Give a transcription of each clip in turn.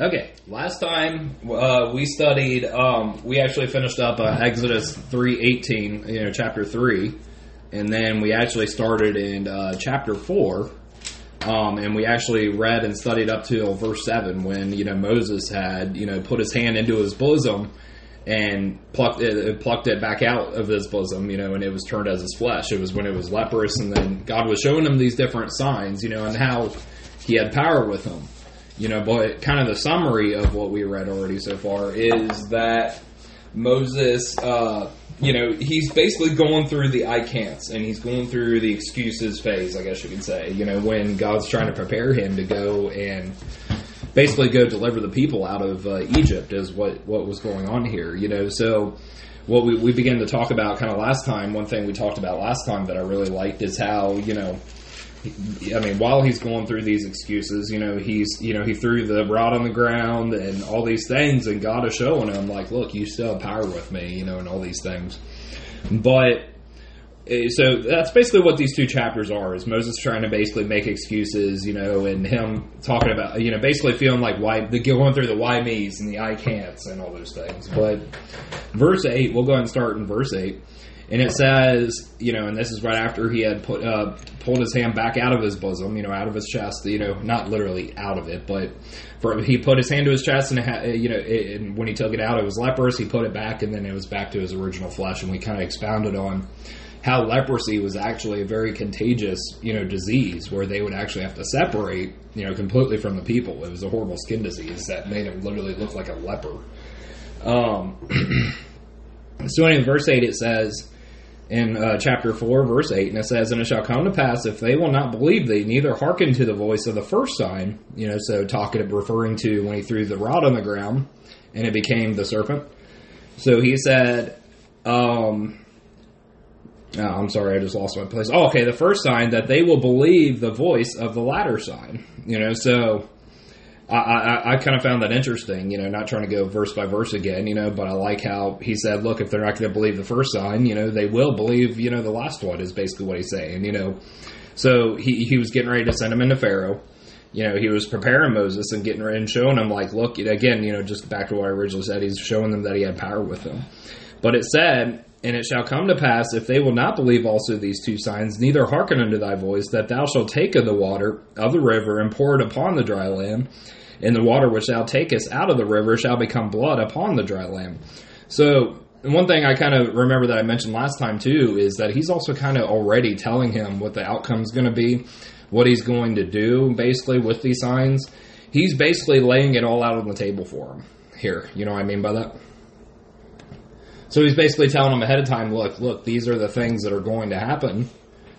Okay, last time uh, we studied, um, we actually finished up uh, Exodus three eighteen, you know, chapter three, and then we actually started in uh, chapter four, um, and we actually read and studied up to verse seven when you know Moses had you know put his hand into his bosom and plucked it, plucked it back out of his bosom, you know, and it was turned as his flesh. It was when it was leprous, and then God was showing him these different signs, you know, and how he had power with him you know, but kind of the summary of what we read already so far is that Moses, uh, you know, he's basically going through the I can'ts and he's going through the excuses phase, I guess you could say. You know, when God's trying to prepare him to go and basically go deliver the people out of uh, Egypt is what what was going on here. You know, so what we, we began to talk about kind of last time. One thing we talked about last time that I really liked is how you know I mean, while he's going through these excuses, you know, he's, you know, he threw the rod on the ground and all these things, and God is showing him, like, look, you still have power with me, you know, and all these things. But, eh, so that's basically what these two chapters are, is Moses trying to basically make excuses, you know, and him talking about, you know, basically feeling like why, the, going through the why me's and the I can'ts and all those things. But verse 8, we'll go ahead and start in verse 8 and it says, you know, and this is right after he had put uh, pulled his hand back out of his bosom, you know, out of his chest, you know, not literally out of it, but for he put his hand to his chest, and you know, it, and when he took it out, it was leprous. He put it back, and then it was back to his original flesh, and we kind of expounded on how leprosy was actually a very contagious, you know, disease where they would actually have to separate, you know, completely from the people. It was a horrible skin disease that made him literally look like a leper. Um, so in verse eight, it says in uh, chapter 4, verse 8, and it says, And it shall come to pass, if they will not believe thee, neither hearken to the voice of the first sign, you know, so talking, referring to when he threw the rod on the ground, and it became the serpent. So he said, um, oh, I'm sorry, I just lost my place. Oh, okay, the first sign, that they will believe the voice of the latter sign. You know, so I, I, I kind of found that interesting, you know, not trying to go verse by verse again, you know, but I like how he said, look, if they're not going to believe the first sign, you know, they will believe, you know, the last one is basically what he's saying, you know. So he, he was getting ready to send him into Pharaoh. You know, he was preparing Moses and getting ready and showing him, like, look, again, you know, just back to what I originally said, he's showing them that he had power with him. But it said, and it shall come to pass, if they will not believe also these two signs, neither hearken unto thy voice, that thou shalt take of the water of the river and pour it upon the dry land, and the water which thou takest out of the river shall become blood upon the dry land. So, one thing I kind of remember that I mentioned last time too is that he's also kind of already telling him what the outcome is going to be, what he's going to do basically with these signs. He's basically laying it all out on the table for him here. You know what I mean by that? So he's basically telling him ahead of time, look, look, these are the things that are going to happen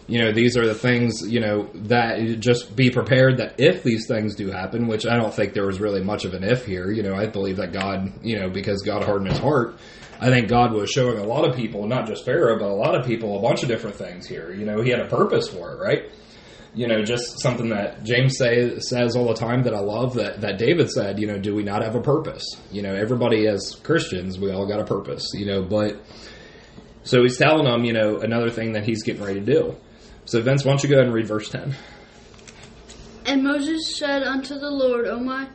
you know, these are the things, you know, that just be prepared that if these things do happen, which I don't think there was really much of an if here, you know, I believe that God, you know, because God hardened his heart, I think God was showing a lot of people, not just Pharaoh, but a lot of people, a bunch of different things here. You know, he had a purpose for it, right? You know, just something that James say, says all the time that I love that, that David said, you know, do we not have a purpose? You know, everybody as Christians, we all got a purpose, you know, but so he's telling them, you know, another thing that he's getting ready to do. So, Vince, why don't you go ahead and read verse 10? And Moses said unto the Lord, O my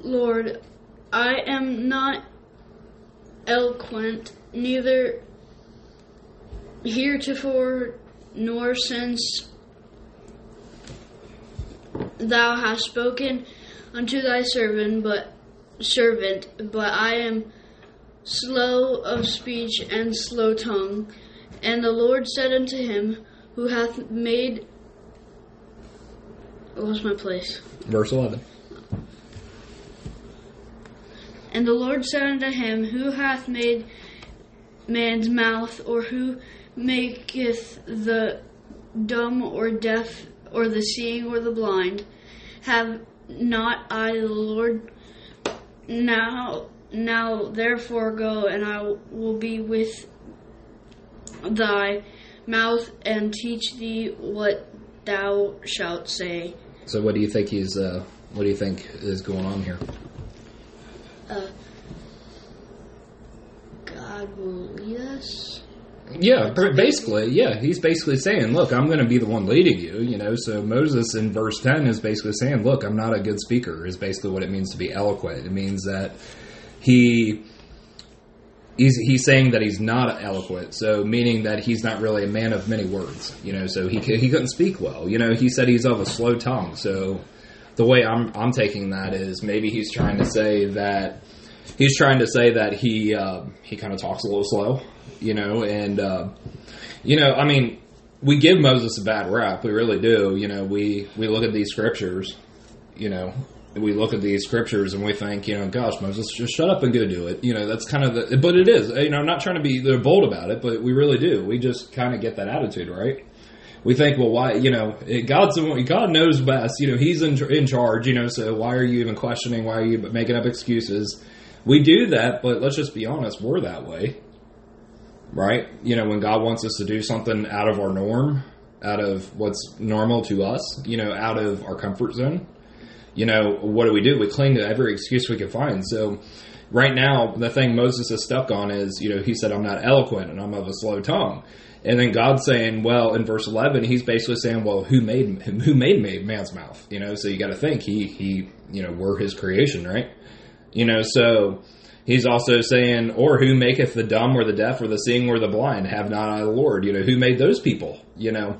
Lord, I am not eloquent, neither heretofore nor since thou hast spoken unto thy servant, but servant, but I am slow of speech and slow tongue. And the Lord said unto him, who hath made. What was my place? Verse 11. And the Lord said unto him, Who hath made man's mouth, or who maketh the dumb or deaf, or the seeing or the blind? Have not I the Lord? Now, now therefore go, and I will be with thy mouth and teach thee what thou shalt say. So, what do you think he's? Uh, what do you think is going on here? Uh, God will lead us. Yeah, basically, yeah. He's basically saying, "Look, I'm going to be the one leading you." You know, so Moses in verse ten is basically saying, "Look, I'm not a good speaker." Is basically what it means to be eloquent. It means that he he's he's saying that he's not eloquent, so meaning that he's not really a man of many words. You know, so he he couldn't speak well. You know, he said he's of a slow tongue. So the way I'm I'm taking that is maybe he's trying to say that he's trying to say that he uh, he kind of talks a little slow. You know, and uh, you know, I mean, we give Moses a bad rap. We really do. You know, we we look at these scriptures. You know, we look at these scriptures and we think, you know, gosh, Moses, just shut up and go do it. You know, that's kind of the, but it is, you know, I'm not trying to be they're bold about it, but we really do. We just kind of get that attitude, right? We think, well, why, you know, God's God knows best. You know, He's in, in charge. You know, so why are you even questioning? Why are you making up excuses? We do that, but let's just be honest, we're that way, right? You know, when God wants us to do something out of our norm, out of what's normal to us, you know, out of our comfort zone you know, what do we do? We cling to every excuse we can find. So right now, the thing Moses is stuck on is, you know, he said, I'm not eloquent and I'm of a slow tongue. And then God's saying, well, in verse 11, he's basically saying, well, who made who made man's mouth? You know, so you got to think he he you know we're his creation, right? You know, so he's also saying, or who maketh the dumb or the deaf or the seeing or the blind? Have not I the Lord? You know, who made those people? You know,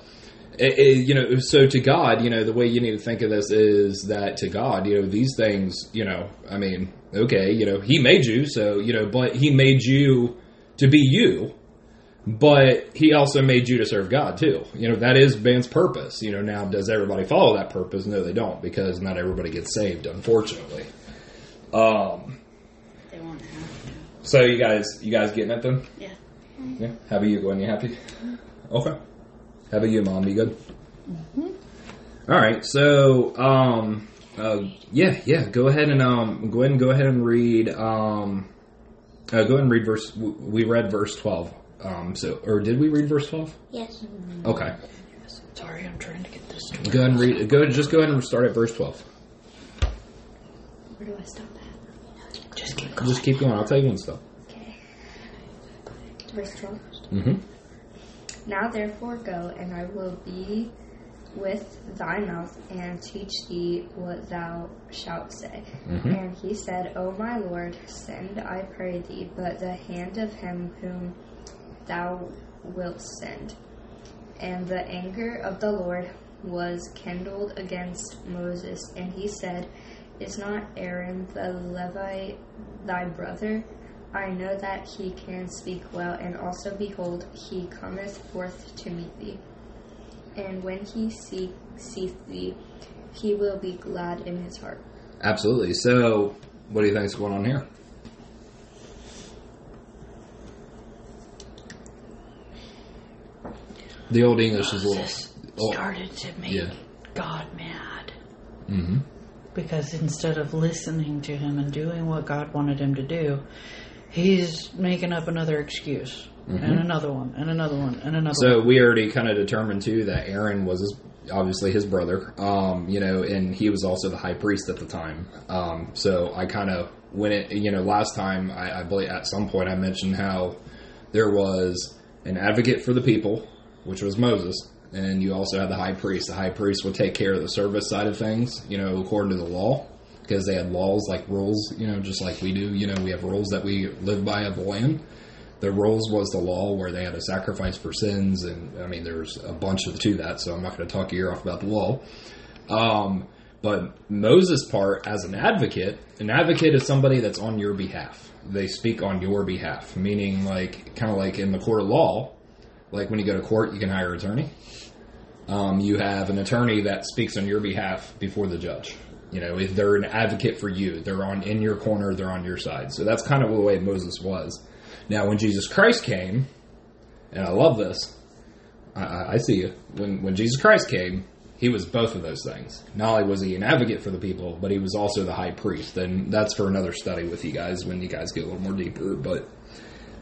it, it, you know, so to God, you know, the way you need to think of this is that to God, you know, these things, you know, I mean, okay, you know, He made you, so you know, but He made you to be you, but He also made you to serve God too. You know, that is man's purpose. You know, now does everybody follow that purpose? No, they don't, because not everybody gets saved, unfortunately. Um, they won't have to. So you guys, you guys getting it then? Yeah. Yeah. How about you, Gwen? You happy? Okay. How about you, Mom? You good? Mm-hmm. All right. So, um, uh, yeah, yeah. Go ahead and um, go ahead and go ahead and read. Um, uh, go ahead and read verse. We read verse twelve. Um, so, or did we read verse twelve? Yes. Okay. Sorry, I'm trying to get this. Go ahead and read. Go. Just go ahead and start at verse twelve. Where do I stop at? Just keep going. Just keep going. I'll tell you when to stop. Okay. Verse 12. Mm-hmm. Now therefore go, and I will be with thy mouth, and teach thee what thou shalt say. Mm-hmm. And he said, O my Lord, send, I pray thee, but the hand of him whom thou wilt send. And the anger of the Lord was kindled against Moses, and he said, Is not Aaron the Levite thy brother? I know that he can speak well, and also behold, he cometh forth to meet thee. And when he see, seeth thee, he will be glad in his heart. Absolutely. So, what do you think is going on here? The old English is a little. Moses oh, started to make yeah. God mad hmm because instead of listening to him and doing what God wanted him to do, he's making up another excuse and another one and another one and another So one. we already kind of determined too that Aaron was his, obviously his brother, um, you know, and he was also the high priest at the time. Um, so I kind of when it, you know, last time I, I believe at some point I mentioned how there was an advocate for the people, which was Moses, and you also had the high priest. The high priest would take care of the service side of things, you know, according to the law, because they had laws like rules, you know, just like we do. You know, we have rules that we live by of the land the rules was the law where they had to sacrifice for sins, and I mean, there's a bunch of to that. So I'm not going to talk your ear off about the law. Um, but Moses' part as an advocate, an advocate is somebody that's on your behalf. They speak on your behalf, meaning like kind of like in the court of law, like when you go to court, you can hire an attorney. Um, you have an attorney that speaks on your behalf before the judge. You know, they're an advocate for you, they're on in your corner, they're on your side. So that's kind of the way Moses was. Now, when Jesus Christ came, and I love this, I- I, see you. When when Jesus Christ came, he was both of those things. Not only was he an advocate for the people, but he was also the high priest. And that's for another study with you guys when you guys get a little more deeper. But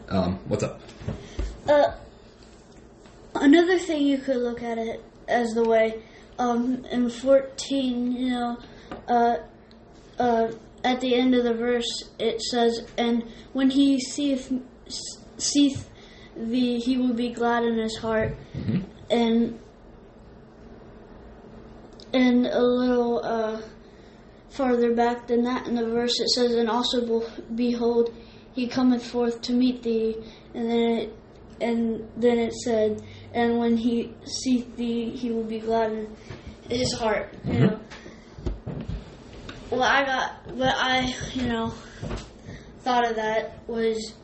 um, what's up? Uh, another thing you could look at it as the way um, in 14, you know, uh, uh, at the end of the verse it says, "And when he seeth seeth thee, he will be glad in his heart. And and a little uh, farther back than that in the verse, it says, "And also be- behold, he cometh forth to meet thee." And then it and then it said, "And when he seeth thee, he will be glad in his heart." You know. What I got, what I you know thought of that was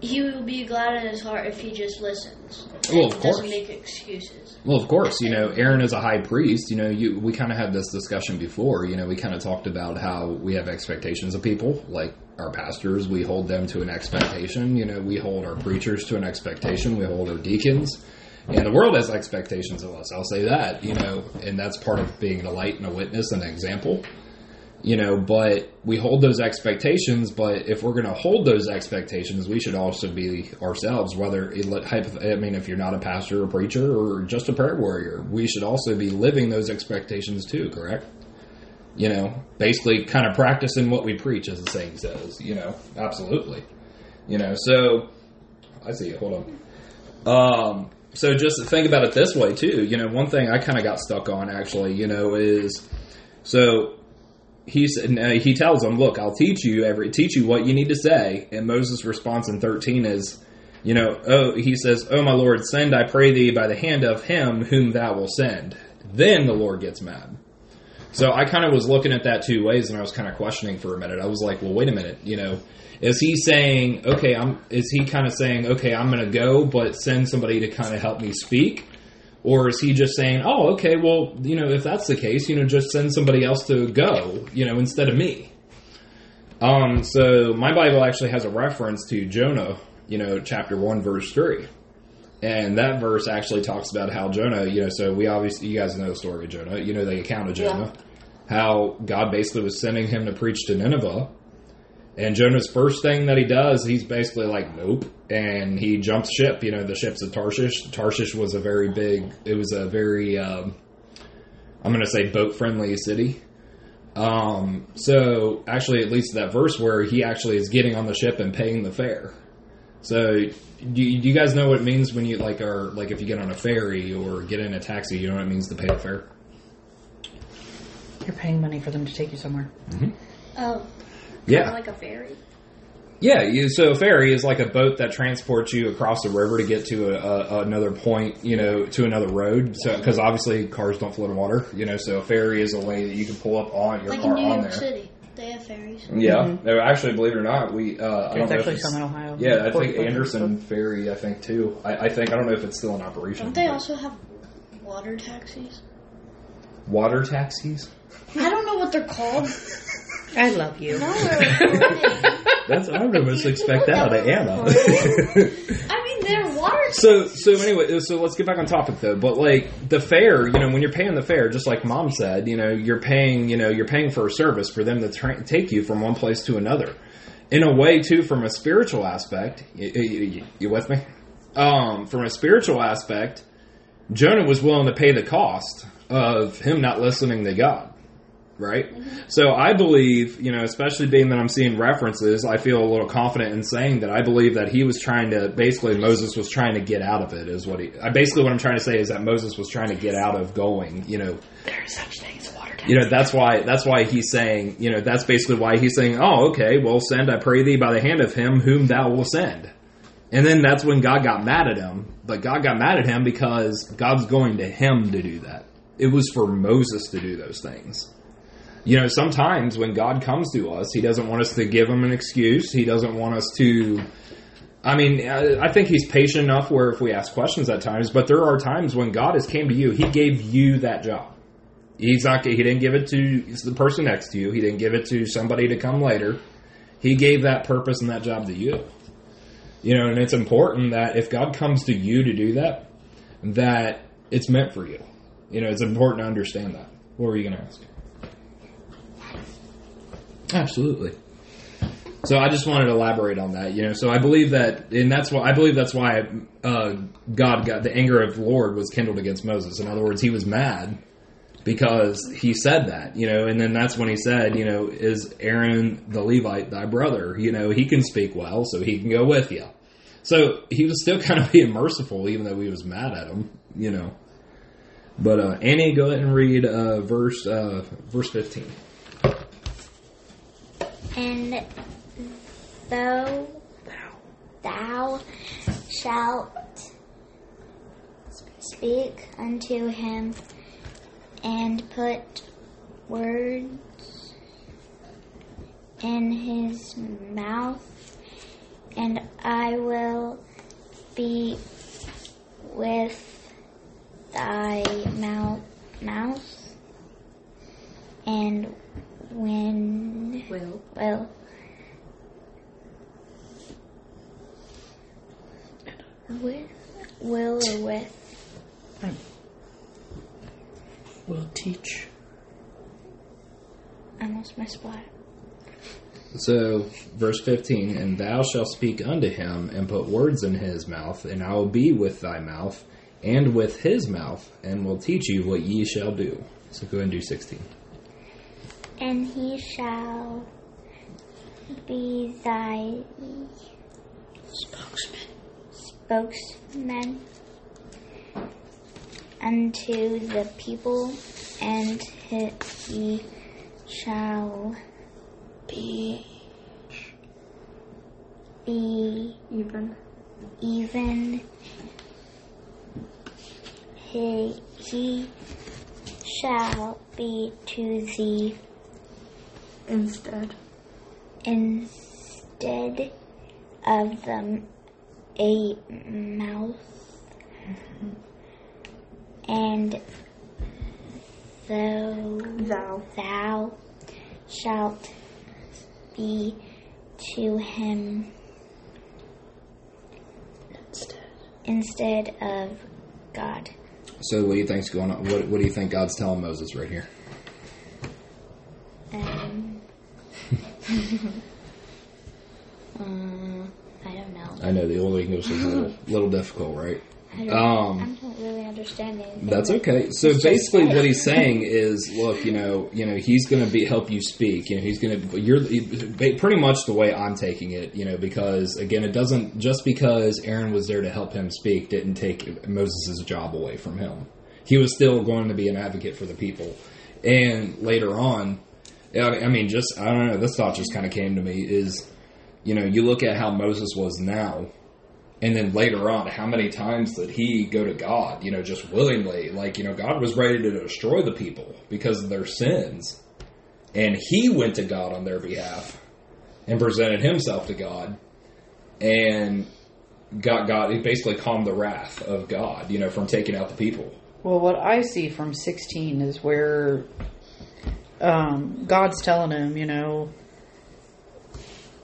he will be glad in his heart if he just listens. Well, of course. Doesn't make excuses. Well, of course, you know, Aaron is a high priest. You know, you, we kind of had this discussion before. You know, we kind of talked about how we have expectations of people, like our pastors. We hold them to an expectation. You know, we hold our preachers to an expectation. We hold our deacons. And the world has expectations of us. I'll say that, you know, and that's part of being a light and a witness and an example. You know, but we hold those expectations. But if we're going to hold those expectations, we should also be ourselves. Whether I mean, if you're not a pastor or preacher or just a prayer warrior, we should also be living those expectations too. Correct? You know, basically, kind of practicing what we preach, as the saying says. You know, absolutely. You know, so I see. Hold on. Um, so just think about it this way too. You know, one thing I kind of got stuck on actually, you know, is so he said uh, he tells them, "Look, I'll teach you every teach you what you need to say." And Moses' response in thirteen is, you know, oh, he says, "Oh my Lord, send, I pray thee, by the hand of him whom thou will send." Then the Lord gets mad. So I kind of was looking at that two ways, and I was kind of questioning for a minute. I was like, "Well, wait a minute, you know." Is he saying, okay, I'm, is he kind of saying, okay, I'm going to go, but send somebody to kind of help me speak? Or is he just saying, oh, okay, well, you know, if that's the case, you know, just send somebody else to go, you know, instead of me? Um, so my Bible actually has a reference to Jonah, you know, chapter 1, verse 3. And that verse actually talks about how Jonah, you know, so we obviously, you guys know the story of Jonah, you know, the account of Jonah, how God basically was sending him to preach to Nineveh. And Jonah's first thing that he does, he's basically like, nope. And he jumps ship. You know, the ship's of Tarshish. Tarshish was a very big, it was a very, um, I'm going to say boat friendly city. Um, so actually, it leads to that verse where he actually is getting on the ship and paying the fare. So, do you, do you guys know what it means when you like are like if you get on a ferry or get in a taxi? You know what it means to pay the fare? You're paying money for them to take you somewhere. Oh, Yeah, like a ferry. Yeah, you, so a ferry is like a boat that transports you across the river to get to a, a, another point, you know, to another road. So because obviously cars don't float in water, you know, so a ferry is a way that you can pull up on your Like car in New on York there. City, they have ferries. Yeah, no, actually, believe it or not, we uh, I don't know actually it's- some in Ohio. Yeah, I think Anderson Ferry, I think too. I, I think I don't know if it's still in operation. Don't they also have water taxis? water taxis? I don't know what they're called. I love you. No, we're. That's I would almost expect that out of Anna. I mean, they're water. So so anyway, so let's get back on topic though. But like the fare, you know, when you're paying the fare, just like Mom said, you know, you're paying, you know, you're paying for a service for them to tra- take you from one place to another. In a way, too, from a spiritual aspect, you, you, you with me? Um, from a spiritual aspect, Jonah was willing to pay the cost of him not listening to God. Right? Mm-hmm. So I believe, you know, especially being that I'm seeing references, I feel a little confident in saying that I believe that he was trying to, basically, Moses was trying to get out of it, is what he, I basically what I'm trying to say is that Moses was trying to get out of going, you know, There is such things water you know, that's why, that's why he's saying, you know, that's basically why he's saying, oh, okay, well, send, I pray thee by the hand of him whom thou will send. And then that's when God got mad at him. But God got mad at him because God's going to him to do that. It was for Moses to do those things. You know, sometimes when God comes to us, He doesn't want us to give Him an excuse. He doesn't want us to. I mean, I think He's patient enough where if we ask questions at times, but there are times when God has came to you, He gave you that job. He's not. He didn't give it to the person next to you. He didn't give it to somebody to come later. He gave that purpose and that job to you. You know, and it's important that if God comes to you to do that, that it's meant for you. You know, it's important to understand that. What were you going to ask? Absolutely. So I just wanted to elaborate on that. You know, so I believe that, and that's why I believe that's why uh, God got the anger of the Lord was kindled against Moses. In other words, he was mad because he said that. You know, and then that's when he said, you know, is Aaron the Levite thy brother? You know, he can speak well, so he can go with you. So he was still kind of being merciful, even though he was mad at him, you know. But uh, Annie, go ahead and read uh, verse uh, verse fifteen. And though thou shalt speak unto him and put words in his mouth, and I will be with thy mouth, mouth and when Will. will with will or with hmm. Will teach. I almost missed what. So, verse 15, and thou shalt speak unto him, and put words in his mouth, and I will be with thy mouth, and with his mouth, and will teach you what ye shall do. So, go ahead and do 16. And he shall be thy Spokesman. spokesman unto the people, and he, shall Be be Even. even he, he shall be to thee Instead. instead of the a mouth and thou Thou. thou shalt be to him instead. instead of God. So, what do you think's going on? What, what do you think God's telling Moses right here? Um, um, I don't know. I know the Old English is a little, little difficult, right? I don't, Um, I don't really understand anything. That's okay. So It's basically, what he's saying is, look, you know, you know, he's going to be help you speak. You know, he's going to. You're pretty much the way I'm taking it. You know, because again, it doesn't just because Aaron was there to help him speak didn't take Moses' job away from him. He was still going to be an advocate for the people. And later on, I mean, just I don't know. This thought just kind of came to me is, you know, you look at how Moses was now and then later on, how many times did he go to God, you know, just willingly? Like, you know, God was ready to destroy the people because of their sins. And he went to God on their behalf and presented himself to God and got God, he basically calmed the wrath of God, you know, from taking out the people. Well, what I see from 16 is where um, God's telling him, you know,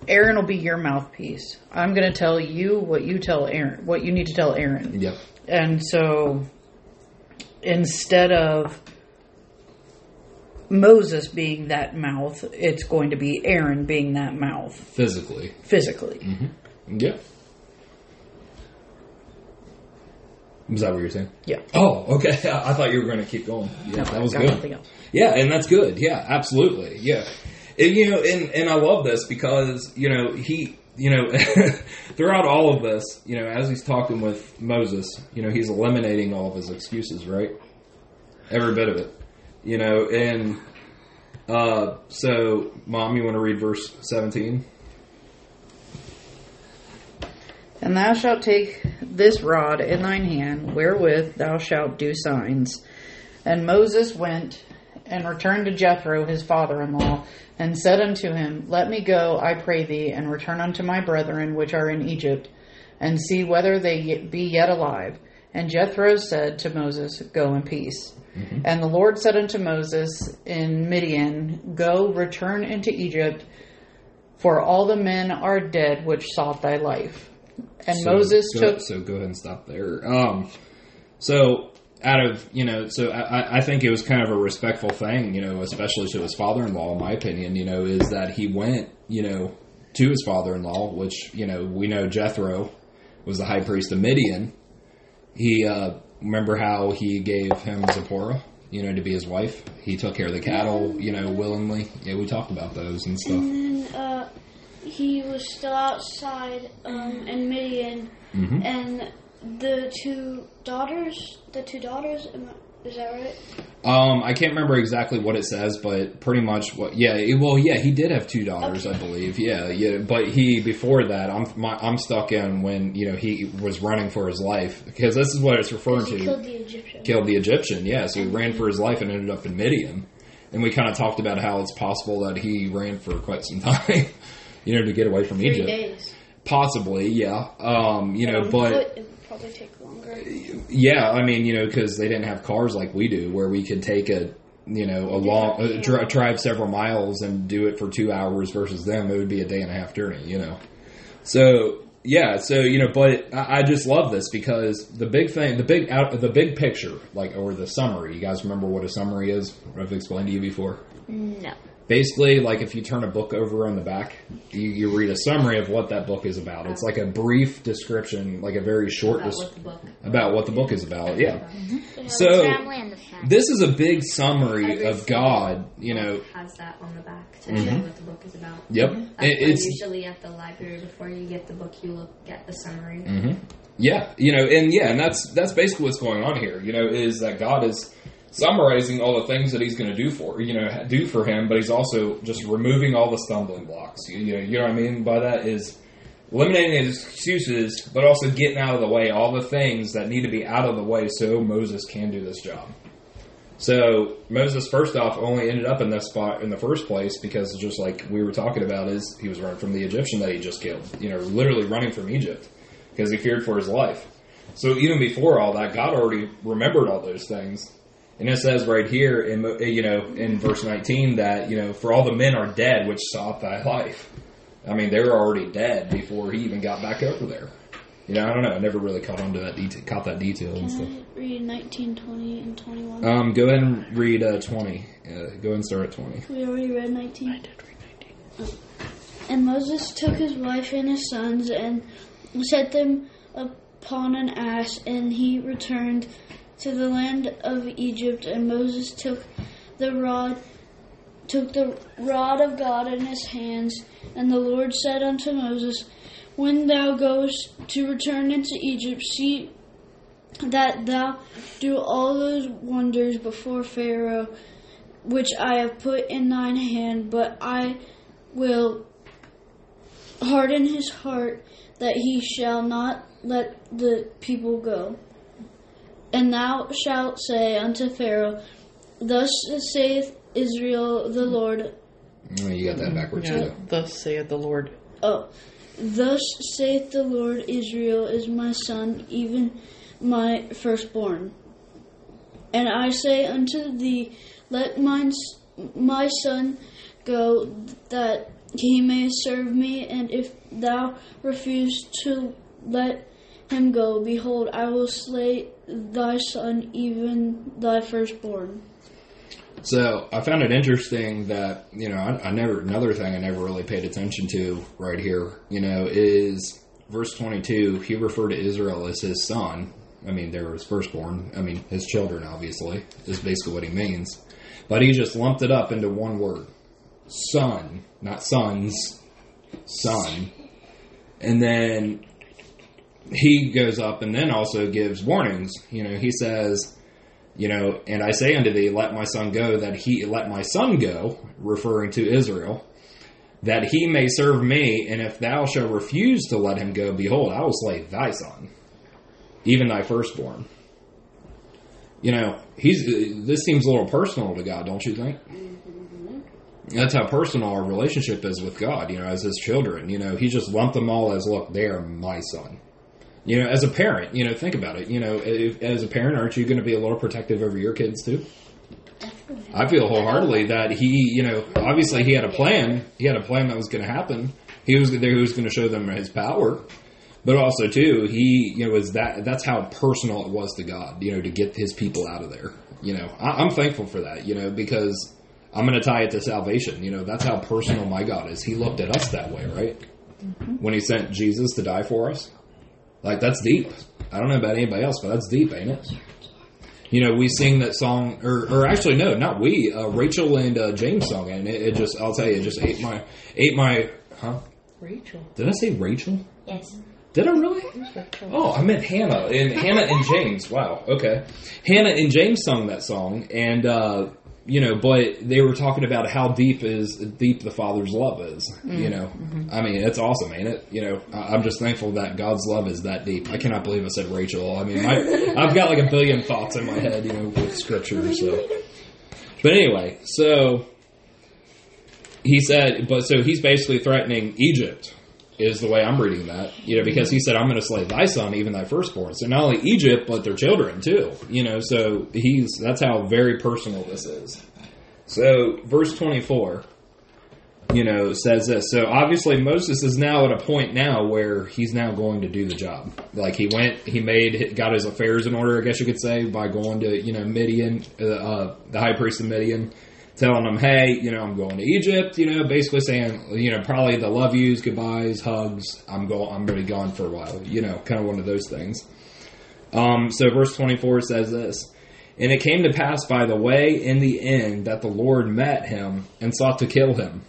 Aaron will be your mouthpiece. I'm going to tell you what you tell Aaron, what you need to tell Aaron. Yep. And so instead of Moses being that mouth, it's going to be Aaron being that mouth Physically. physically. Yep. Was that what you're saying? Yeah. Oh, okay. I thought you were going to keep going. Yeah, that was good. Yeah, and that's good. Yeah, absolutely. Yeah, and, you know, and and I love this because you know he, you know, throughout all of this, you know, as he's talking with Moses, you know, he's eliminating all of his excuses, right? Every bit of it, you know, and uh, so, mom, you want to read verse seventeen? And thou shalt take this rod in thine hand, wherewith thou shalt do signs. And Moses went and returned to Jethro his father in law, and said unto him, Let me go, I pray thee, and return unto my brethren which are in Egypt, and see whether they be yet alive. And Jethro said to Moses, Go in peace. Mm-hmm. And the Lord said unto Moses in Midian, Go, return into Egypt, for all the men are dead which sought thy life. And So, Moses go, took So go ahead and stop there. Um, so out of you know, so I, I think it was kind of a respectful thing, you know, especially to his father-in-law. In my opinion, you know, is that he went, you know, to his father-in-law, which you know we know Jethro was the high priest of Midian. He uh, remember how he gave him Zipporah, you know, to be his wife. He took care of the cattle, you know, willingly. Yeah, we talked about those and stuff. And then uh, he was still outside um, in Midian, Mhm. and the two daughters, the two daughters, is that right? Um, I can't remember exactly what it says, but pretty much what. Yeah, it- well, yeah, he did have two daughters, I believe. Yeah, yeah, but he before that, I'm my, I'm stuck in when you know he was running for his life because this is what it's referring He to. killed the Egyptian. killed the Egyptian. Yeah, so he ran for his life and ended up in Midian. And we kind of talked about how it's possible that he ran for quite some time, you know, to get away from Three Egypt. days. Possibly, yeah. Um, you know, but it probably take longer. yeah, I mean, you know, because they didn't have cars like we do, where we could take a, you know, a long dri- drive several miles and do it for two hours versus them, it would be a day and a half journey, you know. So yeah, so you know, but I, I just love this because the big thing, the big out, the big picture, like or the summary. You guys remember what a summary is? I've explained to you before. No. Basically, like if you turn a book over on the back, you, you read a summary of what that book is about. It's like a brief description, like a very short About des- what the book. about what the book is about. Yeah. They have So, the family and the friends. This is a big summary Every of God, you know. has that on the back to Mhm. show what the book is about. Yep. That's It, it's usually at the library before you get the book, you look at the summary. hmm Yeah, you know, and yeah, and that's that's basically what's going on here. You know, is that God is summarizing all the things that He's going to do for you know do for him, but He's also just removing all the stumbling blocks. You, you know, you know what I mean by that is eliminating his excuses, but also getting out of the way all the things that need to be out of the way so Moses can do this job. So Moses, first off, only ended up in this spot in the first place because, just like we were talking about, is he was running from the Egyptian that he just killed. You know, literally running from Egypt because he feared for his life. So even before all that, God already remembered all those things, and it says right here in you know in verse nineteen that you know for all the men are dead which sought thy life. I mean, they were already dead before he even got back over there. You know, I don't know. I never really caught on to that detail, caught that detail and stuff. Can I read 19, 20, and 21? Um, go ahead and read uh, 20. Uh, go ahead and start at 20. we already read 19. And Moses took his wife and his sons and set them upon an ass, and he returned to the land of Egypt. And Moses took the rod, took the rod of God in his hands. And the Lord said unto Moses, When thou goest to return into Egypt, see that thou do all those wonders before Pharaoh, which I have put in thine hand, but I will harden his heart that he shall not let the people go. And thou shalt say unto Pharaoh, Thus saith Israel the Lord, Oh, you got that backwards Yeah, too. thus saith the Lord. Oh, thus saith the Lord, Israel is my son, even my firstborn. And I say unto thee, Let mine, my son go, that he may serve me. And if thou refuse to let him go, behold, I will slay thy son, even thy firstborn. So I found it interesting that you know I, I never another thing I never really paid attention to right here you know is verse twenty two. He referred to Israel as his son. I mean, they were his firstborn. I mean, his children. Obviously, is basically what he means. But he just lumped it up into one word: son, not sons, son. And then he goes up and then also gives warnings. You know, he says you know, and I say unto thee, let my son go, that he let my son go, referring to Israel, that he may serve me, and if thou shalt refuse to let him go, behold, I will slay thy son, even thy firstborn. You know, he's this seems a little personal to God, don't you think? That's how personal our relationship is with God, you know, as his children. You know, he just lumped them all as, look, they are my son. You know, as a parent, you know, think about it. You know, if, as a parent, aren't you going to be a little protective over your kids too? I feel wholeheartedly that he, you know, obviously he had a plan. He had a plan that was going to happen. He was there. He was going to show them his power, but also too, he, you know, was that. That's how personal it was to God. You know, to get his people out of there. You know, I, I'm thankful for that. You know, because I'm going to tie it to salvation. You know, that's how personal my God is. He looked at us that way, right? Mm-hmm. When he sent Jesus to die for us. Like that's deep. I don't know about anybody else, but that's deep, ain't it? You know, we sing that song, or, or actually, no, not we. Uh, Rachel and uh, James sung it, and it, it just—I'll tell you, it just ate my, ate my, huh? Rachel. Did I say Rachel? Yes. Did I really? Oh, I meant Hannah and Hannah and James. Wow. Okay. Hannah and James sung that song, and uh, you know, but they were talking about how deep is deep the Father's love is. You mm. know, mm-hmm. I mean, it's awesome, ain't it? You know, I- I'm just thankful that God's love is that deep. I cannot believe I said Rachel. I mean, my, I've got like a billion thoughts in my head, you know, with scripture. So, but anyway, so he said, but so he's basically threatening Egypt is the way I'm reading that, you know, because he said, I'm going to slay thy son, even thy firstborn. So not only Egypt, but their children too, you know, so he's, that's how very personal this is. So verse 24, you know, says this. So obviously Moses is now at a point now where he's now going to do the job. Like he went, he made, got his affairs in order, I guess you could say, by going to, you know, Midian, uh, uh, the high priest of Midian, telling them, hey, you know, I'm going to Egypt, you know, basically saying, you know, probably the love yous, goodbyes, hugs, I'm going, I'm going to be gone for a while, you know, kind of one of those things. Um, so verse 24 says this, and it came to pass by the way in the end that the Lord met him and sought to kill him.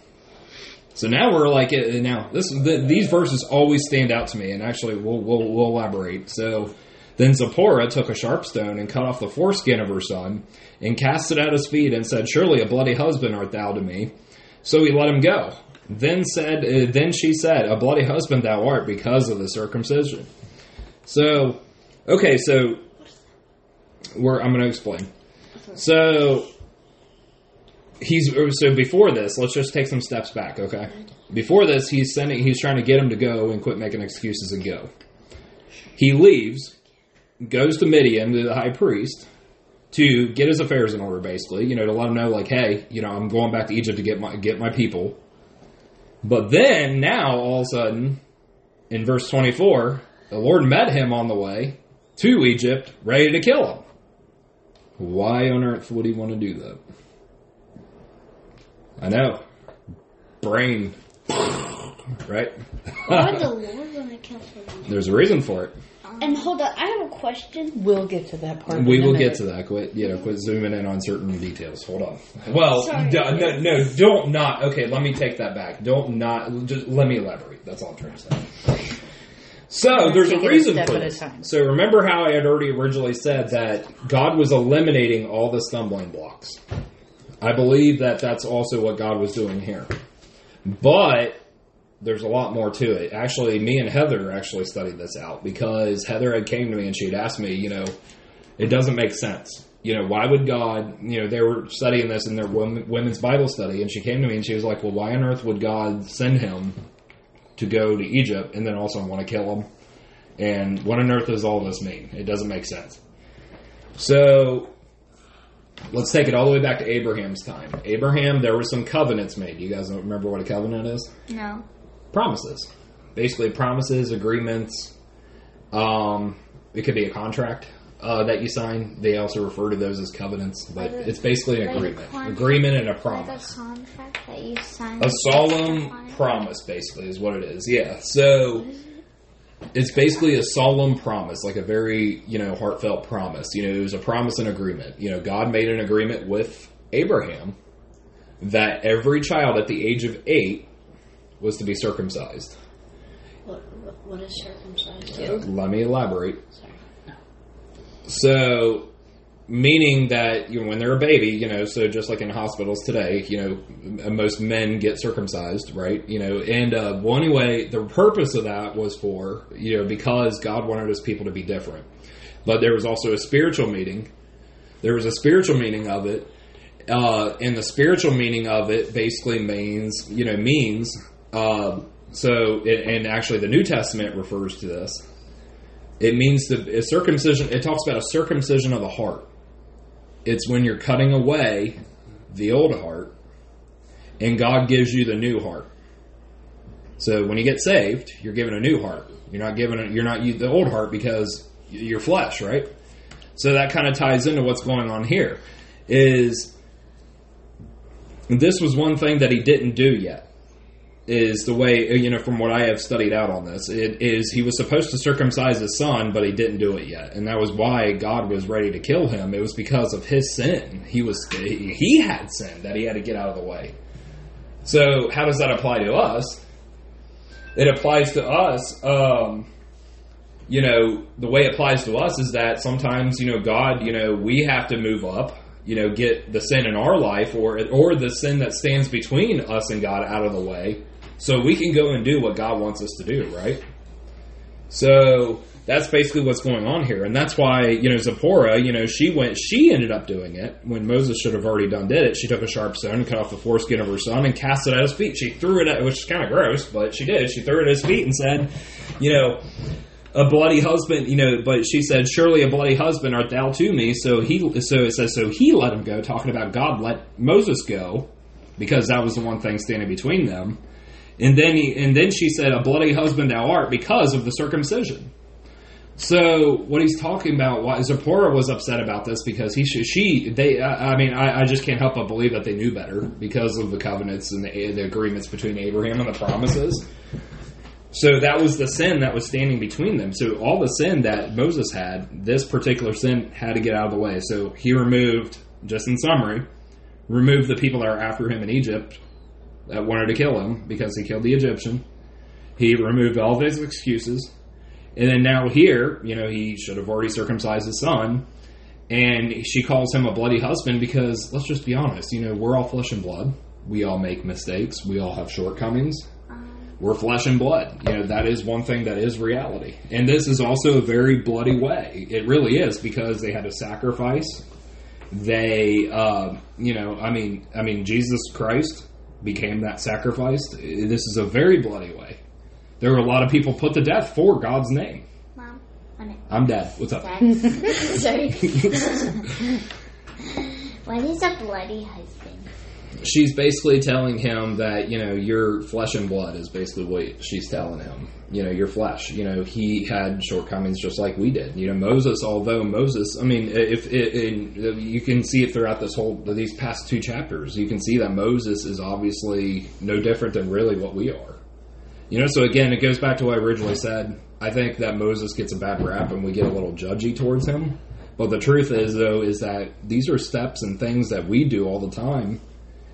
So now we're like, now this the, these verses always stand out to me, and actually we'll, we'll, we'll elaborate. So then Zipporah took a sharp stone and cut off the foreskin of her son and cast it at his feet and said, Surely a bloody husband art thou to me. So he let him go. Then said, uh, then she said, A bloody husband thou art because of the circumcision. So, okay, so I'm going to explain. So he's so before this. Let's just take some steps back, okay? Before this, he's sending. He's trying to get him to go and quit making excuses and go. He leaves, goes to Midian to the high priest to get his affairs in order, basically. You know, to let him know, like, hey, you know, I'm going back to Egypt to get my get my people. But then now, all of a sudden, in verse 24, the Lord met him on the way to Egypt, ready to kill him. Why on earth would he want to do that? I know. Brain. Right? Why would the Lord want to kill someone? There's a reason for it. Um, and hold on, I have a question. We'll get to that part. We in a will minute. get to that. Quit, you know, quit zooming in on certain details. Hold on. Well, Sorry. d- no, no, don't not. Okay, let me take that back. Don't not. Just let me elaborate. That's all I'm trying to say. So there's a Take it a reason step for at a this. time. So remember how I had already originally said that God was eliminating all the stumbling blocks. I believe that that's also what God was doing here. But there's a lot more to it. Actually, me and Heather actually studied this out because Heather had came to me and she'd asked me, you know, it doesn't make sense. You know, why would God, you know, they were studying this in their women's Bible study, and she came to me and she was like, well, why on earth would God send him to go to Egypt and then also want to kill him? And what on earth does all this mean? It doesn't make sense. So, let's take it all the way back to Abraham's time. Abraham, there were some covenants made. You guys don't remember what a covenant is? No. Promises. Basically, promises, agreements. Um, it could be a contract uh, that you sign. They also refer to those as covenants, but Like it's basically an like agreement. contract. agreement and a Like a promise. contract that you sign. A solemn promise, basically, is what it is. Yeah. So it's basically a solemn promise, like a very you know heartfelt promise. You know, it was a promise and agreement. You know, God made an agreement with Abraham that every child at the age of eight was to be circumcised. What, what, is circumcised? Uh, let me elaborate. Sorry. So, meaning that you know, when they're a baby, you know, so just like in hospitals today, you know, most men get circumcised, right? You know, and uh, one way the purpose of that was for you know because God wanted His people to be different, but there was also a spiritual meaning. There was a spiritual meaning of it, uh, and the spiritual meaning of it basically means you know means. Uh, so, and, and actually, the New Testament refers to this. It means the circumcision. It talks about a circumcision of the heart. It's when you're cutting away the old heart, and God gives you the new heart. So when you get saved, you're given a new heart. You're not given. A, you're not you- the old heart because y- you're flesh, right? So that kind of ties into what's going on here. Is this was one thing that he didn't do yet is the way you know from what I have studied out on this. It is he was supposed to circumcise his son, but he didn't do it yet, and that was why God was ready to kill him. It was because of his sin. He was he had sin that he had to get out of the way. So how does that apply to us? it applies to us. Um, you know, the way it applies to us is that sometimes, you know, God, you know, we have to move up, you know, get the sin in our life or or the sin that stands between us and God out of the way, so we can go and do what God wants us to do, right? So that's basically what's going on here, and that's why you know Zipporah, you know, she went, she ended up doing it when Moses should have already done did it. She took a sharp stone and cut off the foreskin of her son and cast it at his feet. She threw it at, which is kind of gross, but she did. She threw it at his feet and said, you know, a bloody husband, you know, but she said, "Surely a bloody husband art thou to me." So he, so it says, so he let him go, talking about God let Moses go, because that was the one thing standing between them. And then he, and then she said, "A bloody husband thou art," because of the circumcision. So what he's talking about, why Zipporah was upset about this because he, she, they, I mean, I, I just can't help but believe that they knew better because of the covenants and the, the agreements between Abraham and the promises. So that was the sin that was standing between them. So all the sin that Moses had, this particular sin had to get out of the way. So he removed, just in summary, removed the people that are after him in Egypt that wanted to kill him because he killed the Egyptian. He removed all of his excuses. And then now here, you know, he should have already circumcised his son. And she calls him a bloody husband because, let's just be honest, you know, we're all flesh and blood. We all make mistakes. We all have shortcomings we're flesh and blood. You know, that is one thing that is reality. And this is also a very bloody way. It really is because they had to sacrifice. They, uh, you know, I mean, I mean, Jesus Christ became that sacrificed. This is a very bloody way. There were a lot of people put to death for God's name. Mom. I'm dead. What's up? Sorry. what is a bloody husband? She's basically telling him that you know your flesh and blood is basically what she's telling him. You know your flesh. You know he had shortcomings just like we did. You know moses although moses i mean if it, in, you can see it throughout this whole these past two chapters. You can see that moses is obviously no different than really what we are. You know so again it goes back to what i originally said. I think that moses gets a bad rap and we get a little judgy towards him. But the truth is though is that these are steps and things that we do all the time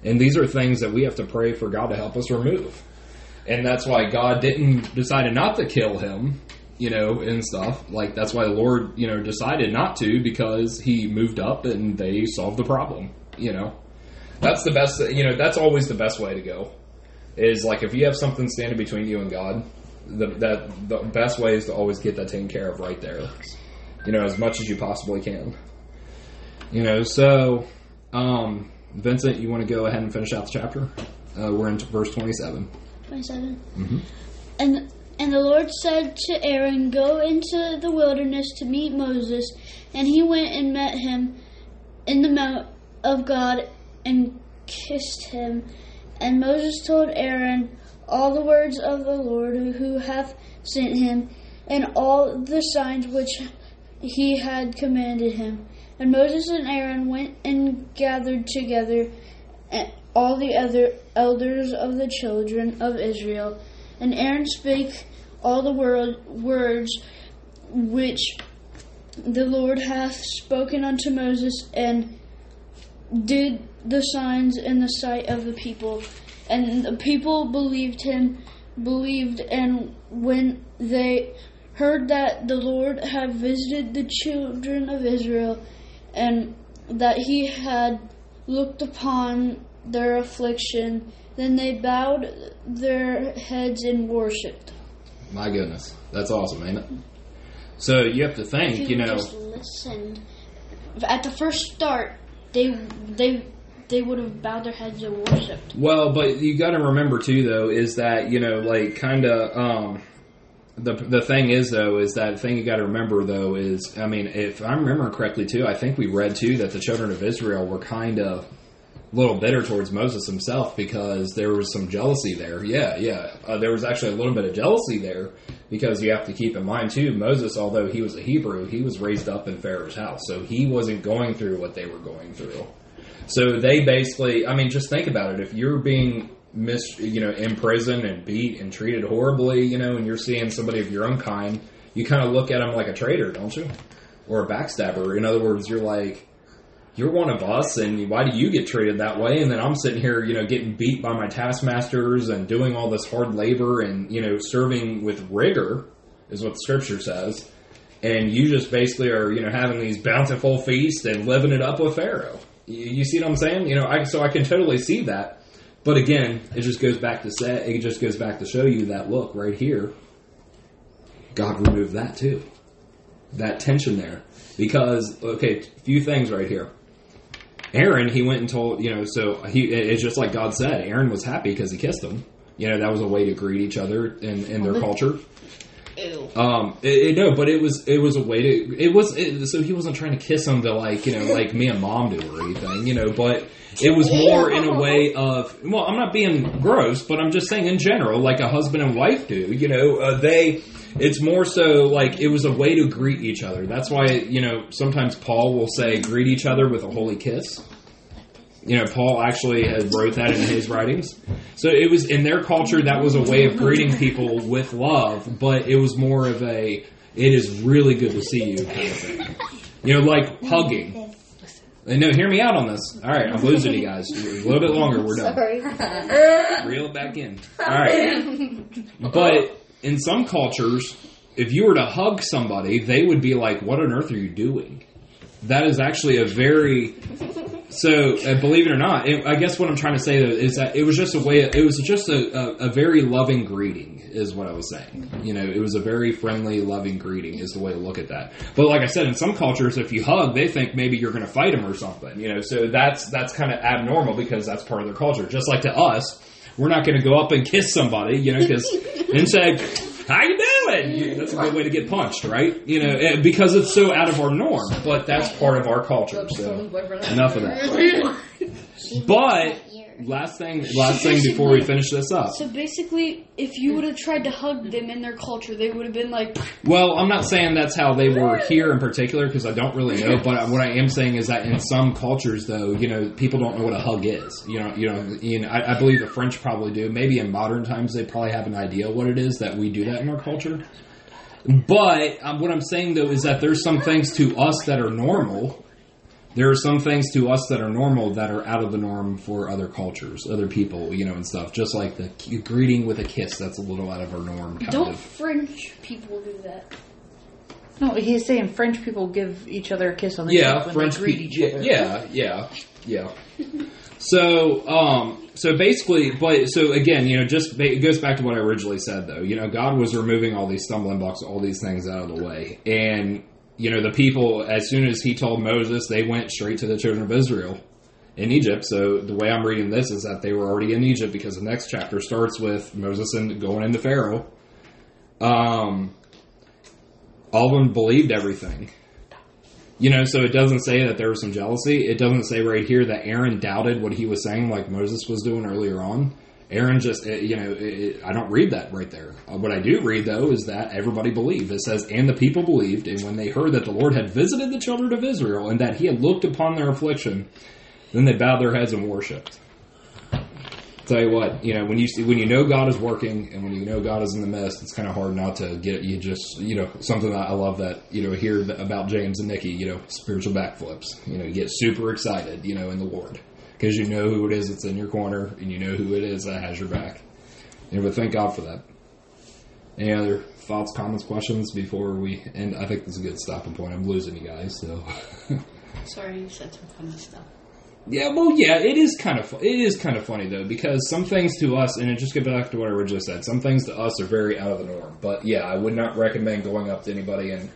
and these are things that we have to pray for God to help us remove. And that's why God didn't decided not to kill him, you know, and stuff. Like that's why the Lord, you know, decided not to because he moved up and they solved the problem, you know. That's the best, you know, that's always the best way to go. Is like if you have something standing between you and God, the that the best way is to always get that taken care of right there. You know, as much as you possibly can. You know, so um Vincent, you want to go ahead and finish out the chapter? Uh, we're in verse 27. 27. Mhm. And and the Lord said to Aaron, Go into the wilderness to meet Moses. And he went and met him in the mount of God and kissed him. And Moses told Aaron all the words of the Lord who hath sent him, and all the signs which he had commanded him. And Moses and Aaron went and gathered together eh, all the other elders of the children of Israel. And Aaron spake all the word, words which the Lord hath spoken unto Moses, and did the signs in the sight of the people. And the people believed him, believed, and when they heard that the Lord had visited the children of Israel, and that he had looked upon their affliction, then they bowed their heads and worshipped. My goodness. That's awesome, ain't it? So you have to think, If you know, just listened at the first start, they they they would have bowed their heads and worshipped. well, but you got to remember too, though, is that you know, like, kind of, um, the the thing is though, is that thing you got to remember though is, I mean, if I remember correctly too, I think we read too that the children of Israel were kind of a little bitter towards Moses himself because there was some jealousy there. Yeah, yeah, uh, there was actually a little bit of jealousy there because you have to keep in mind too, Moses, although he was a Hebrew, he was raised up in Pharaoh's house, so he wasn't going through what they were going through. So they basically, I mean, just think about it. If you're being mis, you know, imprisoned and beat and treated horribly, you know, and you're seeing somebody of your own kind, you kind of look at them like a traitor, don't you? Or a backstabber. In other words, you're like, you're one of us, and why do you get treated that way? And then I'm sitting here, you know, getting beat by my taskmasters and doing all this hard labor and, you know, serving with rigor, is what the scripture says. And you just basically are, you know, having these bountiful feasts and living it up with Pharaoh. You, you see what I'm saying? You know, I, so I can totally see that. But again, it just goes back to say, it just goes back to show you that look right here. God removed that too that tension there because okay, a few things right here. Aaron, he went and told you know, so he it's just like God said. Aaron was happy because he kissed him. You know, that was a way to greet each other in, in their culture. Ew. Um, it, it, no, but it was it was a way to it was it, so he wasn't trying to kiss him to like you know like me and mom do or anything you know, but it was more in a way of well, I'm not being gross, but I'm just saying in general, like a husband and wife do. You know, uh, they it's more so like it was a way to greet each other. That's why you know sometimes Paul will say greet each other with a holy kiss. You know, Paul actually has wrote that in his writings. So it was in their culture that was a way of greeting people with love, but it was more of a it is really good to see you kind of thing. You know, like hugging. And no, hear me out on this. All right, I'm losing you guys. A little bit longer, we're done. Sorry. Reel it back in. All right. But in some cultures, if you were to hug somebody, they would be like, "What on earth are you doing?" That is actually a very so. Uh, believe it or not, it, I guess what I'm trying to say though is that it was just a way. It was just a, a, a very loving greeting, is what I was saying. You know, it was a very friendly, loving greeting, is the way to look at that. But like I said, in some cultures, if you hug, they think maybe you're going to fight them or something. You know, so that's that's kind of abnormal because that's part of their culture. Just like to us, we're not going to go up and kiss somebody, you know, because and say, "How you doing?" You- That's a good way to get punched, right? You know, because it's so out of our norm. But that's part of our culture. So enough of that. But last thing, last thing before we finish this up. So basically, if you would have tried to hug them in their culture, they would have been like, Well, I'm not saying that's how they were here in particular because I don't really know. But what I am saying is that in some cultures, though, you know, people don't know what a hug is. You know, you know, you know I, I believe the French probably do. Maybe in modern times, they probably have an idea what it is that we do that in our culture. But um, what I'm saying though is that there's some things to us that are normal. There are some things to us that are normal that are out of the norm for other cultures, other people, you know, and stuff. Just like the greeting with a kiss, that's a little out of our norm. Kind "Don't of. French people do that?" No, he's saying French people give each other a kiss on the yeah, cheek when French they greet pe- each other. Yeah, yeah, yeah. So, um, so basically, but so again, you know, just it goes back to what I originally said, though. You know, God was removing all these stumbling blocks, all these things out of the way, and you know, the people, as soon as He told Moses, they went straight to the children of Israel in Egypt. So the way I'm reading this is that they were already in Egypt because the next chapter starts with Moses and going into Pharaoh. Um, all of them believed everything. You know, so it doesn't say that there was some jealousy. It doesn't say right here that Aaron doubted what he was saying, like Moses was doing earlier on. Aaron just, eh, you know, it, it, I don't read that right there. Uh, What I do read, though, is that everybody believed. It says, And the people believed, and when they heard that the Lord had visited the children of Israel, and that he had looked upon their affliction, then they bowed their heads and worshipped. Tell you what, you know, when you see, when you know God is working and when you know God is in the midst, it's kind of hard not to get you just you know something I love that you know hear about James and Nikki, you know, spiritual backflips. You know, you get super excited, you know, in the Lord because you know who it is that's in your corner and you know who it is that has your back. And but thank God for that. Any other thoughts, comments, questions before we end? I think this is a good stopping point. I'm losing you guys, so. Sorry, you said some funny stuff. Yeah, well, yeah, it is kind of it is kind of funny though because some things to us, and it just get back to what I originally said. Some things to us are very out of the norm. But yeah, I would not recommend going up to anybody and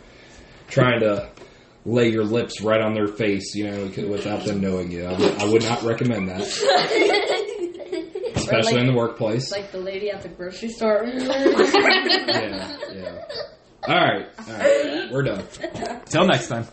trying to lay your lips right on their face, you know, without them knowing you. I would, I would not recommend that, especially in the workplace. Like the lady at the grocery store. Yeah, yeah. All right, all right, we're done. Till next time.